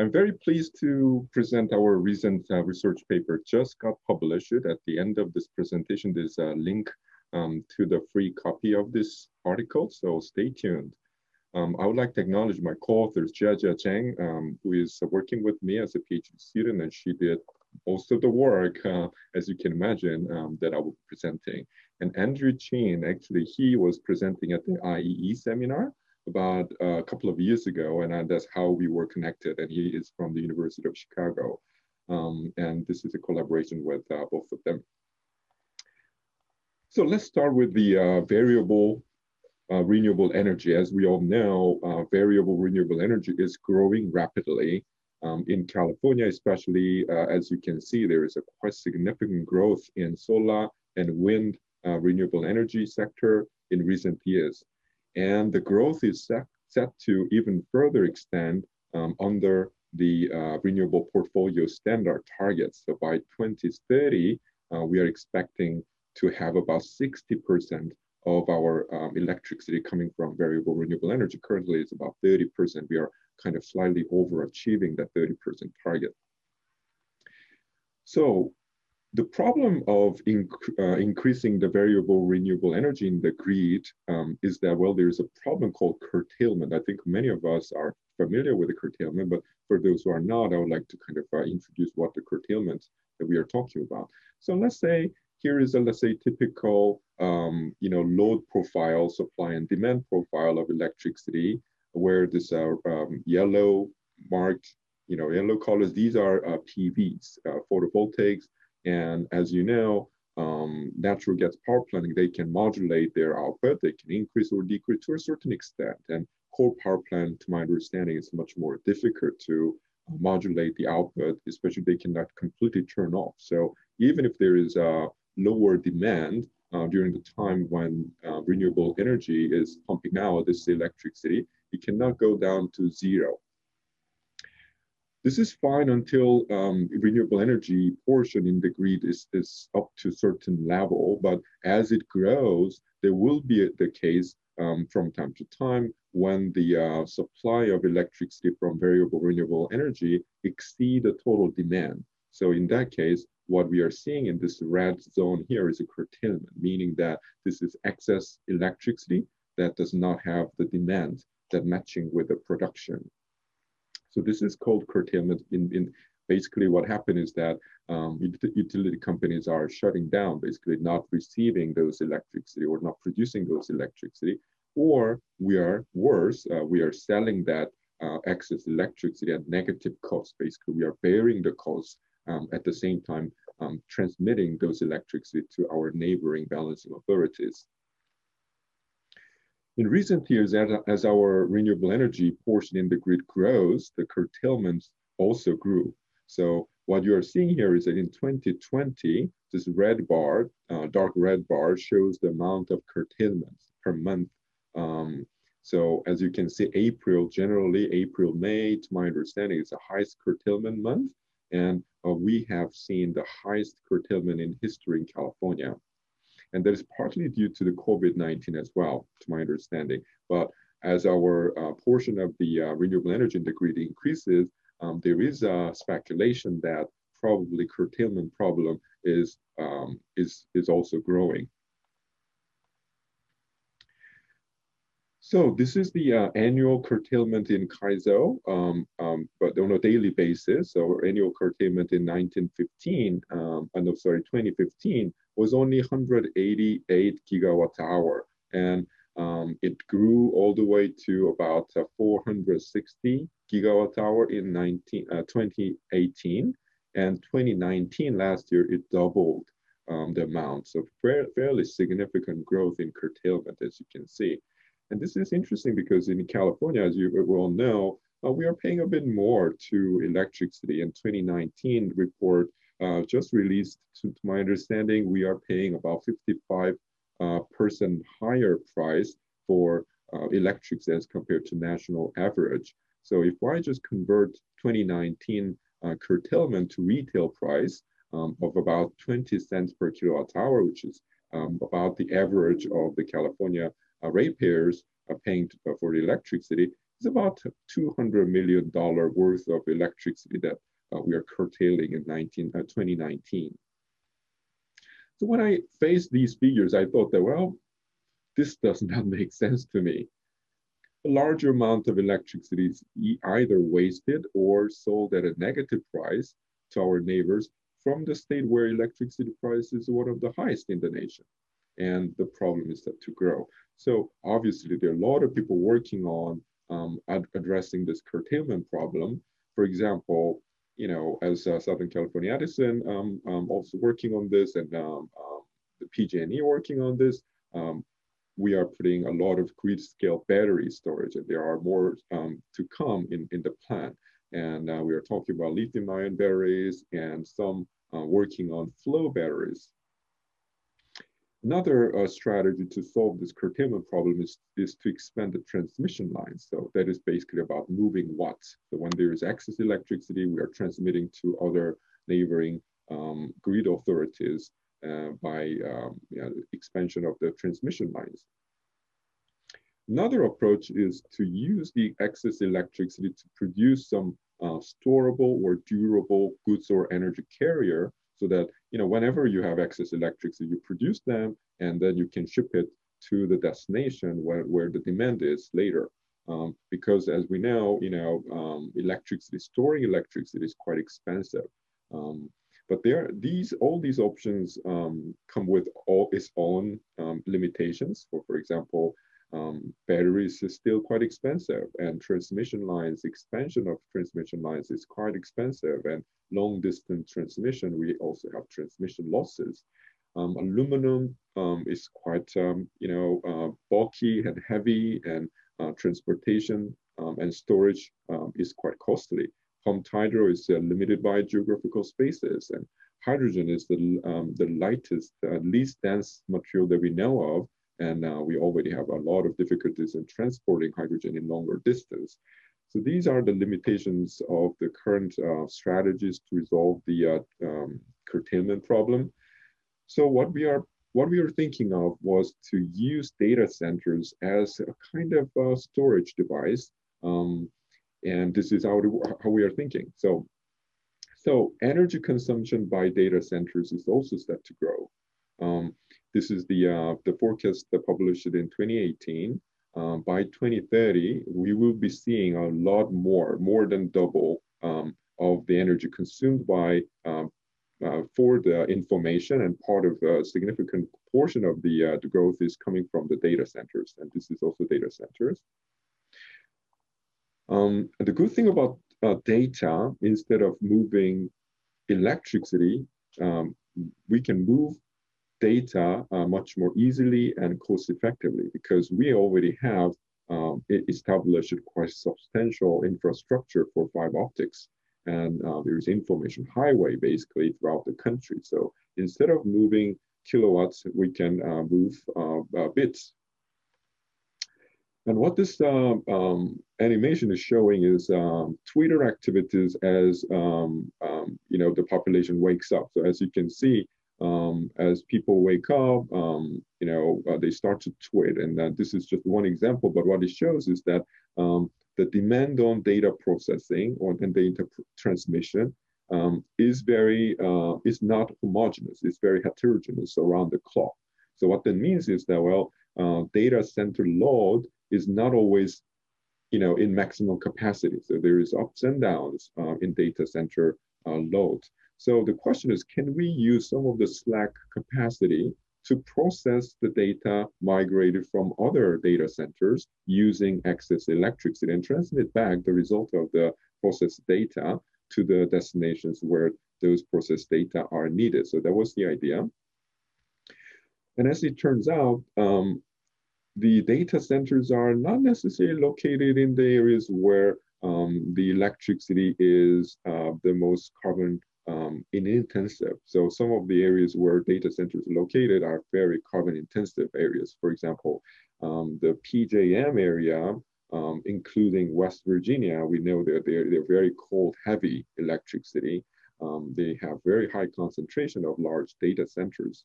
I'm very pleased to present our recent uh, research paper just got published. At the end of this presentation, there's a link um, to the free copy of this article, so stay tuned. Um, I would like to acknowledge my co-authors, Jiajia Zheng, um, who is working with me as a PhD student, and she did most of the work, uh, as you can imagine, um, that I will be presenting. And Andrew Chien, actually, he was presenting at the IEE seminar about uh, a couple of years ago, and that's how we were connected. And he is from the University of Chicago. Um, and this is a collaboration with uh, both of them. So let's start with the uh, variable uh, renewable energy. As we all know, uh, variable renewable energy is growing rapidly. Um, in California, especially, uh, as you can see, there is a quite significant growth in solar and wind uh, renewable energy sector in recent years. And the growth is set, set to even further extend um, under the uh, renewable portfolio standard targets. So by 2030, uh, we are expecting to have about 60% of our um, electricity coming from variable renewable energy. Currently, it's about 30%. We are kind of slightly overachieving that 30% target. So the problem of inc uh, increasing the variable renewable energy in the grid um, is that, well, there's a problem called curtailment. I think many of us are familiar with the curtailment, but for those who are not, I would like to kind of uh, introduce what the curtailment that we are talking about. So let's say here is a, let's say, typical, um, you know, load profile, supply and demand profile of electricity, where this uh, um, yellow marked, you know, yellow colors, these are uh, PVs, uh, photovoltaics. And as you know, um, natural gas power planting, they can modulate their output, they can increase or decrease to a certain extent. And coal power plant, to my understanding, is much more difficult to modulate the output, especially they cannot completely turn off. So even if there is a lower demand uh, during the time when uh, renewable energy is pumping out this electricity, it cannot go down to zero. This is fine until um, renewable energy portion in the grid is, is up to certain level, but as it grows, there will be the case um, from time to time when the uh, supply of electricity from variable renewable energy exceed the total demand. So in that case, what we are seeing in this red zone here is a curtailment, meaning that this is excess electricity that does not have the demand that matching with the production. So this is called curtailment. In, in basically what happened is that um, utility companies are shutting down, basically not receiving those electricity or not producing those electricity, or we are worse, uh, we are selling that uh, excess electricity at negative cost. Basically, we are bearing the cost um, at the same time um, transmitting those electricity to our neighboring balancing authorities. In recent years, as our renewable energy portion in the grid grows, the curtailment also grew. So what you are seeing here is that in 2020, this red bar, uh, dark red bar, shows the amount of curtailments per month. Um, so as you can see, April, generally April, May, to my understanding, is the highest curtailment month. And uh, we have seen the highest curtailment in history in California. And that is partly due to the COVID-19 as well, to my understanding. But as our uh, portion of the uh, renewable energy in the grid increases, um, there is a speculation that probably curtailment problem is, um, is, is also growing. So this is the uh, annual curtailment in CAISO, um, um, but on a daily basis. So annual curtailment in 1915, um, uh, no, sorry, 2015 was only 188 gigawatt hour. And um, it grew all the way to about uh, 460 gigawatt hour in 19, uh, 2018. And 2019, last year, it doubled um, the amount. So fairly significant growth in curtailment, as you can see. And this is interesting because in California, as you will know, uh, we are paying a bit more to electricity. In 2019 report uh, just released, to, to, my understanding, we are paying about 55 uh, percent higher price for uh, electrics as compared to national average. So if I just convert 2019 uh, curtailment to retail price um, of about 20 cents per kilowatt hour, which is um, about the average of the California uh, ratepayers are paying uh, for electricity, It's about $200 million worth of electricity that uh, we are curtailing in 19, uh, 2019. So when I faced these figures, I thought that, well, this does not make sense to me. A larger amount of electricity is either wasted or sold at a negative price to our neighbors from the state where electricity price is one of the highest in the nation. And the problem is that to grow. So obviously there are a lot of people working on um, ad addressing this curtailment problem. For example, you know, as uh, Southern California Edison um, um, also working on this and um, um, the PG&E working on this, um, we are putting a lot of grid scale battery storage and there are more to come in, in the plan. And uh, we are talking about lithium ion batteries and some uh, working on flow batteries. Another uh, strategy to solve this curtailment problem is, is to expand the transmission lines. So that is basically about moving watts. So when there is excess electricity, we are transmitting to other neighboring um, grid authorities uh, by um, expansion of the transmission lines. Another approach is to use the excess electricity to produce some uh, storable or durable goods or energy carrier so that you know whenever you have excess electricity, you produce them and then you can ship it to the destination where, where the demand is later. Um, because as we know, you know, um, electricity, storing electricity is quite expensive. Um, but there, these all these options um, come with all its own um, limitations. For for example, um, batteries is still quite expensive and transmission lines, expansion of transmission lines is quite expensive and long distance transmission, we also have transmission losses. Um, aluminum um, is quite, um, you know, uh, bulky and heavy and uh, transportation um, and storage um, is quite costly. Pumped hydro is uh, limited by geographical spaces and hydrogen is the, the lightest, uh, least dense material that we know of and uh, we already have a lot of difficulties in transporting hydrogen in longer distance. So these are the limitations of the current uh, strategies to resolve the uh, um, curtailment problem. So what we are what we are thinking of was to use data centers as a kind of a storage device. Um, and this is how, how we are thinking. So, so energy consumption by data centers is also set to grow. Um, this is the, uh, the forecast that published in 2018. Um, by 2030, we will be seeing a lot more, more than double um, of the energy consumed by um, uh, for the information and part of a significant portion of the, uh, the growth is coming from the data centers. And this is also data centers. Um, the good thing about uh, data, instead of moving electricity, um, we can move data uh, much more easily and cost effectively because we already have um, established quite substantial infrastructure for fiber optics. And uh, there's information highway basically throughout the country. So instead of moving kilowatts, we can uh, move uh, uh, bits. And what this uh, um, animation is showing is um, Twitter activities as um, um, you know the population wakes up. So as you can see, um, as people wake up, um, you know, uh, they start to tweet. And uh, this is just one example, but what it shows is that um, the demand on data processing or and data transmission um, is very, uh, is not homogeneous. It's very heterogeneous around the clock. So what that means is that, well, uh, data center load is not always, you know, in maximum capacity. So there is ups and downs uh, in data center uh, load. So the question is, can we use some of the slack capacity to process the data migrated from other data centers using excess electricity and transmit back the result of the processed data to the destinations where those processed data are needed. So that was the idea. And as it turns out, um, the data centers are not necessarily located in the areas where um, the electricity is uh, the most carbon um, in intensive. So some of the areas where data centers are located are very carbon intensive areas. For example, um, the PJM area, um, including West Virginia, we know that they're, they're very cold heavy electricity. Um, they have very high concentration of large data centers.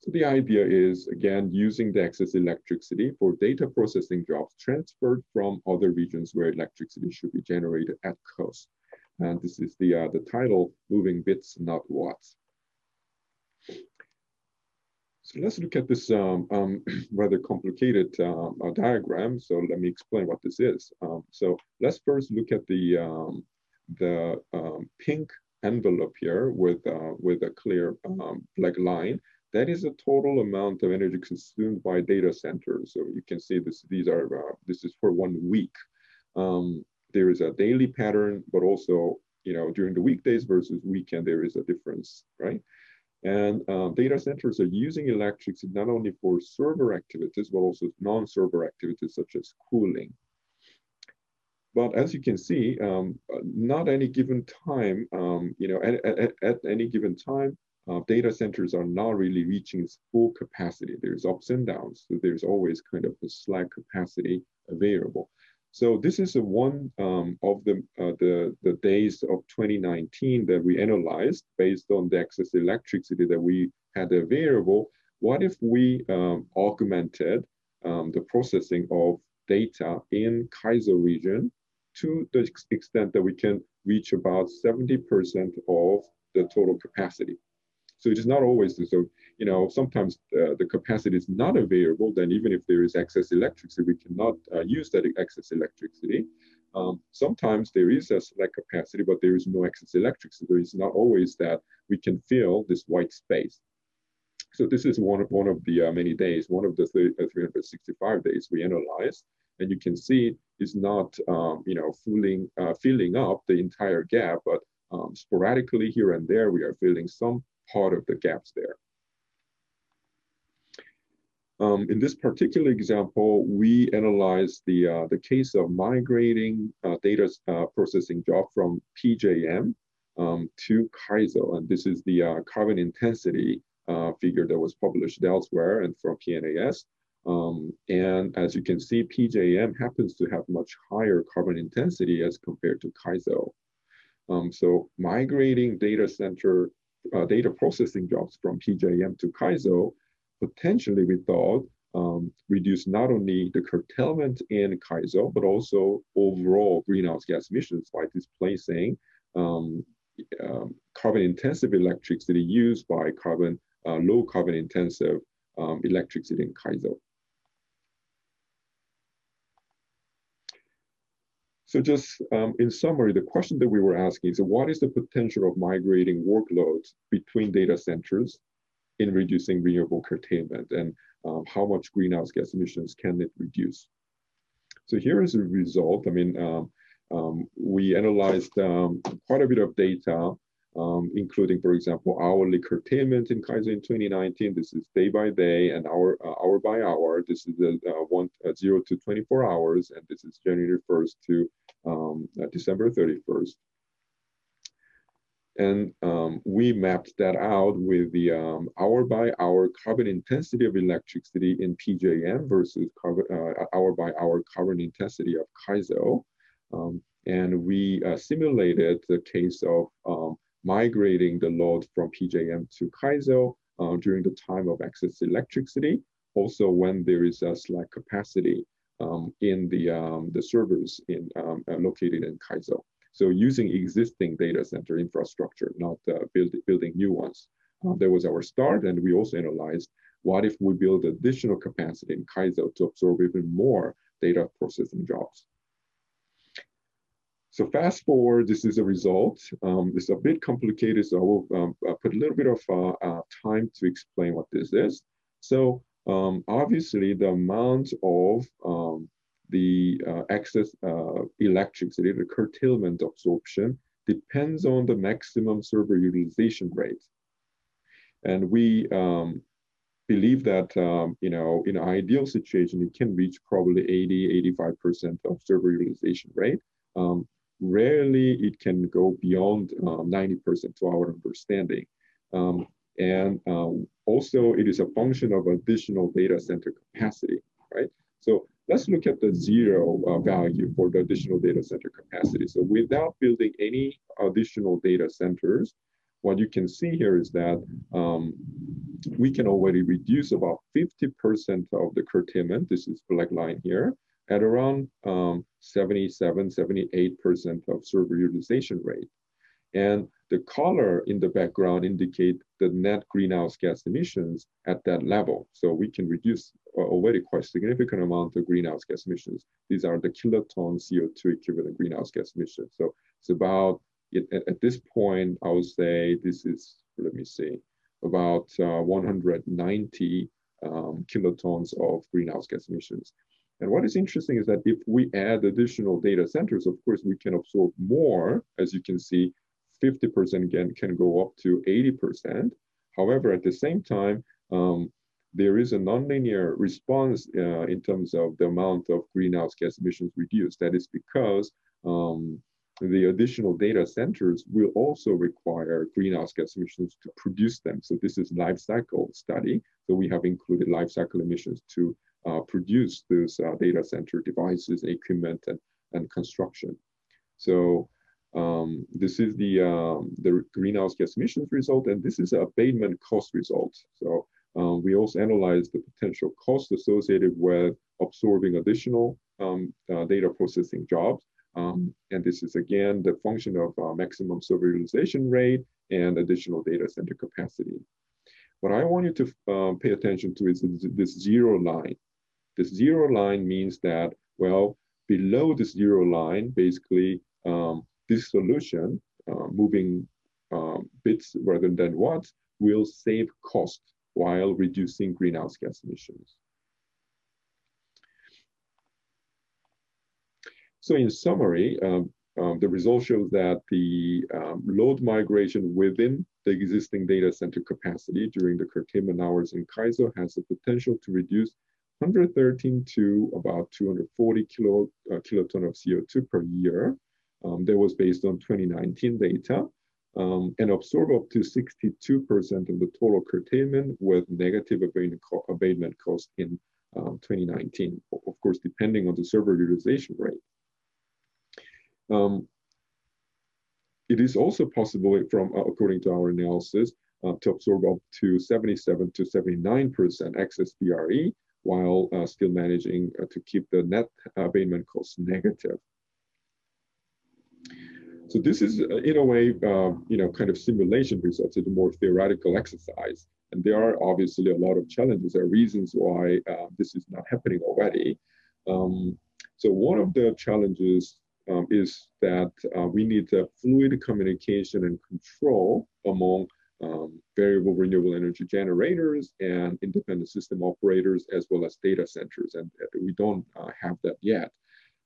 So the idea is, again, using the excess electricity for data processing jobs transferred from other regions where electricity should be generated at cost. And this is the, uh, the title, Moving Bits, Not Watts. So let's look at this um, um, rather complicated um, uh, diagram. So let me explain what this is. Um, so let's first look at the, um, the um, pink envelope here with, uh, with a clear black line. That is the total amount of energy consumed by data centers. So you can see this, these are, uh, this is for one week. There is a daily pattern, but also, you know, during the weekdays versus weekend, there is a difference, right? And uh, data centers are using electricity not only for server activities, but also non-server activities such as cooling. But as you can see, um, not any given time, um, you know, at, at, at, any given time, uh, data centers are not really reaching its full capacity. There's ups and downs. So there's always kind of a slack capacity available. So this is one um, of the, uh, the, the days of 2019 that we analyzed based on the excess electricity that we had available. What if we um, augmented um, the processing of data in CAISO region to the extent that we can reach about 70% of the total capacity. So it is not always so, you know, sometimes uh, the capacity is not available, then even if there is excess electricity, we cannot uh, use that excess electricity. Um, sometimes there is a select capacity, but there is no excess electricity. So it's not always that we can fill this white space. So this is one of, one of the uh, many days, one of the 365 uh, days we analyzed. And you can see it's not, um, you know, filling, uh, filling up the entire gap, but um, sporadically here and there, we are filling some part of the gaps there. Um, in this particular example, we analyzed the, uh, the case of migrating uh, data uh, processing job from PJM um, to CAISO. And this is the uh, carbon intensity uh, figure that was published elsewhere and from PNAS. Um, and as you can see, PJM happens to have much higher carbon intensity as compared to CAISO. Um, so migrating data center uh, data processing jobs from PJM to CAISO, potentially we thought um, reduce not only the curtailment in CAISO, but also overall greenhouse gas emissions by displacing um, um, carbon intensive electricity used by carbon uh, low carbon intensive um, electricity in CAISO. So just um, in summary, the question that we were asking is what is the potential of migrating workloads between data centers in reducing renewable curtailment and um, how much greenhouse gas emissions can it reduce? So here is a result. I mean, um, um we analyzed um, quite a bit of data um, including, for example, hourly curtailment in CAISO in 2019. This is day by day and hour uh, hour by hour. This is the uh, one uh, zero to 24 hours, and this is January 1st to um, uh, December 31st. And um, we mapped that out with the um, hour by hour carbon intensity of electricity in PJM versus carbon, uh, hour by hour carbon intensity of CAISO. Um, and we uh, simulated the case of um, migrating the load from PJM to CAISO uh, during the time of excess electricity, also when there is a slack capacity um, in the, um, the servers in, uh, located in CAISO. So using existing data center infrastructure, not uh, build, building new ones. Uh, that was our start, and we also analyzed what if we build additional capacity in CAISO to absorb even more data processing jobs. So fast forward, this is a result. Um, it's a bit complicated, so I will um, uh, put a little bit of uh, uh, time to explain what this is. So um, obviously the amount of um, the uh, excess uh, electricity, the curtailment absorption depends on the maximum server utilization rate. And we um, believe that, um, you know, in an ideal situation, it can reach probably 80, 85% of server utilization rate. Um, Rarely it can go beyond 90% um, to our understanding. Um, and um, also it is a function of additional data center capacity, right? So let's look at the zero uh, value for the additional data center capacity. So without building any additional data centers, what you can see here is that um, we can already reduce about 50% of the curtailment, this is black line here, at around um, 77, 78% of server utilization rate. And the color in the background indicate the net greenhouse gas emissions at that level. So we can reduce uh, already quite significant amount of greenhouse gas emissions. These are the kiloton CO2 equivalent greenhouse gas emissions. So it's about, at, at this point, I would say this is, let me see, about uh, 190 um, kilotons of greenhouse gas emissions. And what is interesting is that if we add additional data centers, of course, we can absorb more, as you can see, 50% again can go up to 80%. However, at the same time, um, there is a nonlinear response uh, in terms of the amount of greenhouse gas emissions reduced. That is because um, the additional data centers will also require greenhouse gas emissions to produce them. So this is life cycle study. So we have included life cycle emissions to uh, produce those uh, data center devices, equipment, and, and construction. So um, this is the, um, the greenhouse gas emissions result, and this is abatement cost result. So um, we also analyze the potential cost associated with absorbing additional um, uh, data processing jobs. Um, and this is again the function of uh, maximum server utilization rate and additional data center capacity. What I want you to uh, pay attention to is this zero line. This zero line means that, well, below the zero line, basically, um, this solution, uh, moving um, bits rather than watts, will save cost while reducing greenhouse gas emissions. So in summary, um, um, the result shows that the um, load migration within the existing data center capacity during the curtailment hours in CAISO has the potential to reduce 113 to about 240 kilo, uh, kiloton of CO2 per year um, that was based on 2019 data um, and absorb up to 62% of the total curtailment with negative abatement, co abatement cost in um, 2019, of course, depending on the server utilization rate. Um, it is also possible from, uh, according to our analysis, uh, to absorb up to 77 to 79% excess VRE while uh, still managing uh, to keep the net abatement cost negative. So this is, uh, in a way, uh, you know, kind of simulation results. It's a more theoretical exercise. And there are obviously a lot of challenges. Are reasons why uh, this is not happening already. Um, so one of the challenges um, is that uh, we need fluid communication and control among um, variable renewable energy generators and independent system operators, as well as data centers. And uh, we don't uh, have that yet.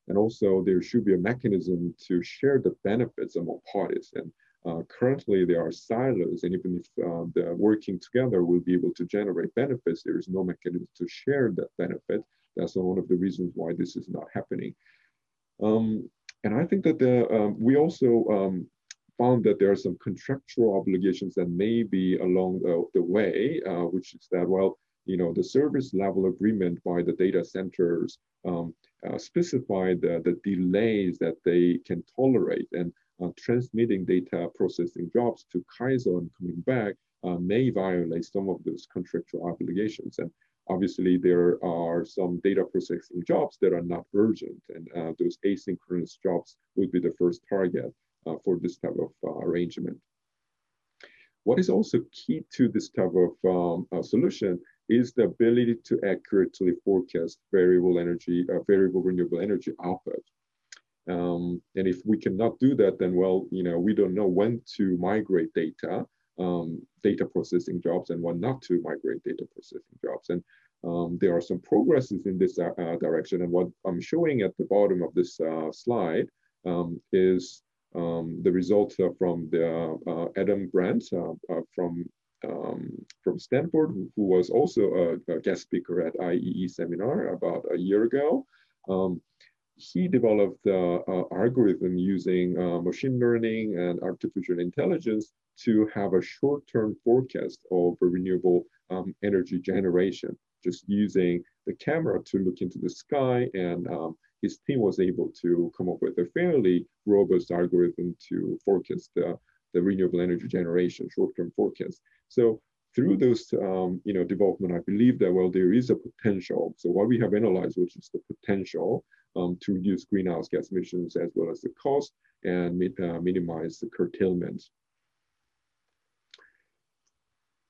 And also there should be a mechanism to share the benefits among parties. And uh, currently there are silos, and even if uh, the working together will be able to generate benefits, there is no mechanism to share that benefit. That's one of the reasons why this is not happening. Um, and I think that the, um, we also um, found that there are some contractual obligations that may be along the, the way, uh, which is that, well, you know, the service level agreement by the data centers um, uh, specify the, the delays that they can tolerate and uh, transmitting data processing jobs to CAISO and coming back uh, may violate some of those contractual obligations. And obviously there are some data processing jobs that are not urgent and uh, those asynchronous jobs would be the first target uh, for this type of uh, arrangement. What is also key to this type of um, solution is the ability to accurately forecast variable energy, uh, variable renewable energy output. Um, and if we cannot do that, then well, you know, we don't know when to migrate data, um, data processing jobs, and when not to migrate data processing jobs. And um, there are some progresses in this uh, uh direction. And what I'm showing at the bottom of this uh, slide um, is um, the results from the uh, Adam Brandt uh, from um, from Stanford, who, who was also a, a, guest speaker at IEE seminar about a year ago. Um, he developed the uh, algorithm using uh, machine learning and artificial intelligence to have a short-term forecast of renewable um, energy generation, just using the camera to look into the sky. And um, his team was able to come up with a fairly robust algorithm to forecast the, the renewable energy generation short-term forecast. So through those um, you know development, I believe that well there is a potential. So what we have analyzed, which is the potential um, to reduce greenhouse gas emissions as well as the cost and uh, minimize the curtailment.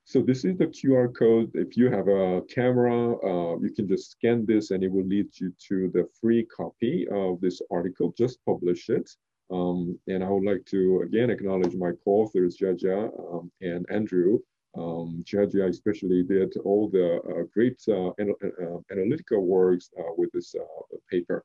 So this is the QR code. If you have a camera, uh, you can just scan this and it will lead you to the free copy of this article, just publish it. Um, and I would like to again acknowledge my co-authors, Jiajia um, and Andrew. Um, Jiajia especially did all the uh, great uh, uh, analytical works uh, with this uh, paper.